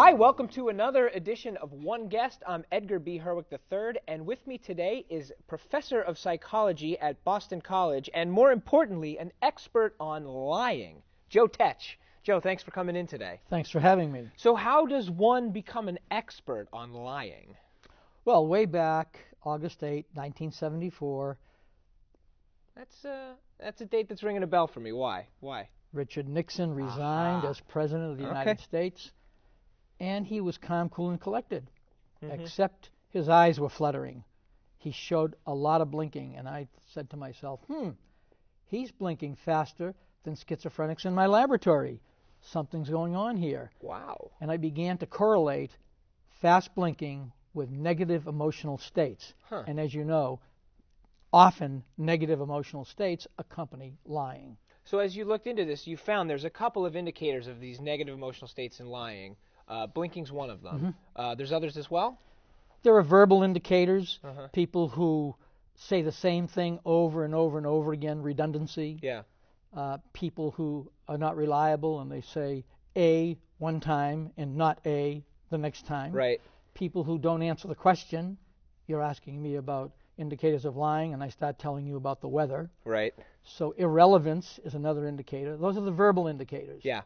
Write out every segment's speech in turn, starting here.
Hi, welcome to another edition of One Guest. I'm Edgar B. Herwick III, and with me today is professor of psychology at Boston College, and more importantly, an expert on lying, Joe Tecce. Joe, thanks for coming in today. Thanks for having me. So, how does one become an expert on lying? Well, way back, August 8, 1974, That's uh, that's a date that's ringing a bell for me. Why? Why? Richard Nixon resigned Aha. as President of the Okay. United States, and he was calm, cool, and collected, Mhm. except his eyes were fluttering. He showed a lot of blinking, and I said to myself, hmm, he's blinking faster than schizophrenics in my laboratory. Something's going on here. Wow. And I began to correlate fast blinking with negative emotional states. Huh. And as you know, often negative emotional states accompany lying. So, as you looked into this, you found there's a couple of indicators of these negative emotional states in lying. Uh, blinking's one of them. Uh, there's others as well. There are verbal indicators, Uh-huh. people who say the same thing over and over and over again, redundancy. Yeah. Uh, people who are not reliable and they say A one time and not A the next time. Right. People who don't answer the question. You're asking me about indicators of lying, and I start telling you about the weather. Right. So irrelevance is another indicator. Those are the verbal indicators. Yeah.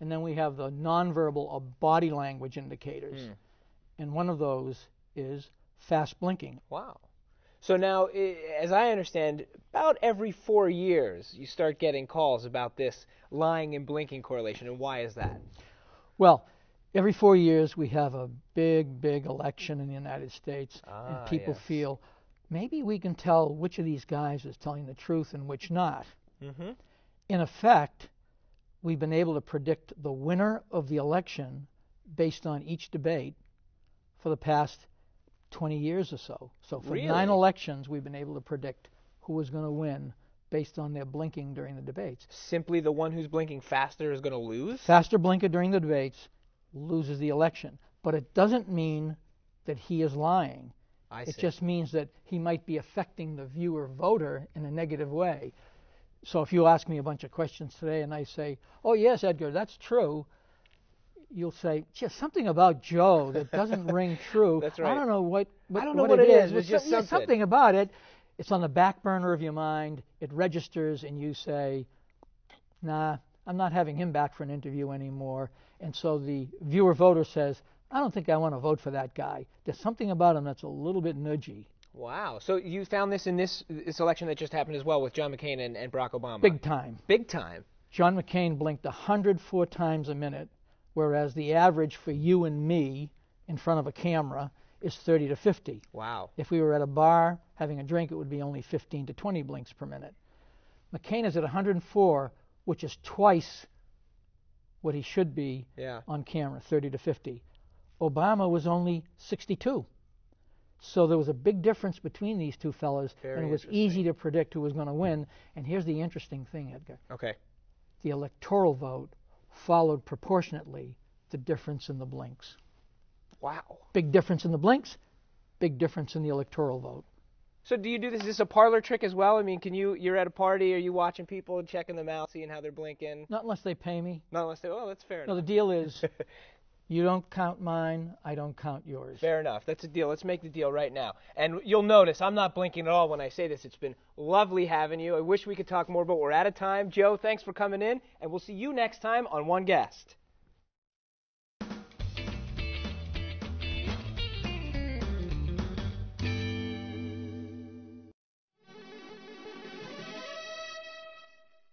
And then we have the nonverbal or body language indicators. Hmm. And one of those is fast blinking. Wow. So now, as I understand, about every four years, you start getting calls about this lying and blinking correlation, and why is that? Well, every four years we have a big, big election in the United States, Ah, and people yes. feel maybe we can tell which of these guys is telling the truth and which not. Mm-hmm. In effect, we've been able to predict the winner of the election based on each debate for the past 20 years or so. So for nine elections, we've been able to predict who was going to win based on their blinking during the debates. Simply the one who's blinking faster is going to lose? Faster blinker during the debates loses the election. But it doesn't mean that he is lying. I It see. just means that he might be affecting the viewer voter in a negative way. So if you ask me a bunch of questions today and I say, "Oh yes, Edgar, that's true," you'll say, "Just something about Joe that doesn't ring true." That's right. I don't know what, what I don't know what what it is. is, it's just some- yeah, something. something about it. It's on the back burner of your mind. It registers, and you say, "Nah, I'm not having him back for an interview anymore." And so the viewer voter says, "I don't think I want to vote for that guy. There's something about him that's a little bit nudgy." Wow. So you found this in this this election that just happened as well with John McCain and, and Barack Obama. Big time. Big time. John McCain blinked 104 times a minute, whereas the average for you and me in front of a camera is 30 to 50. Wow. If we were at a bar having a drink, it would be only 15 to 20 blinks per minute. McCain is at 104, which is twice what he should be Yeah. on camera, 30 to 50. Obama was only 62. So there was a big difference between these two fellows, Very and it was easy to predict who was going to win. And here's the interesting thing, Edgar Okay. the electoral vote followed proportionately the difference in the blinks. Wow. Big difference in the blinks, big difference in the electoral vote. So do you do this? Is this a parlor trick as well? I mean, can you? You're at a party. Are you watching people and checking them out, seeing how they're blinking? Not unless they pay me. Not unless they. Oh, that's fair No, the deal is you don't count mine, I don't count yours. Fair enough. That's a deal. Let's make the deal right now. And you'll notice I'm not blinking at all when I say this. It's been lovely having you. I wish we could talk more, but we're out of time. Joe, thanks for coming in, and we'll see you next time on One Guest.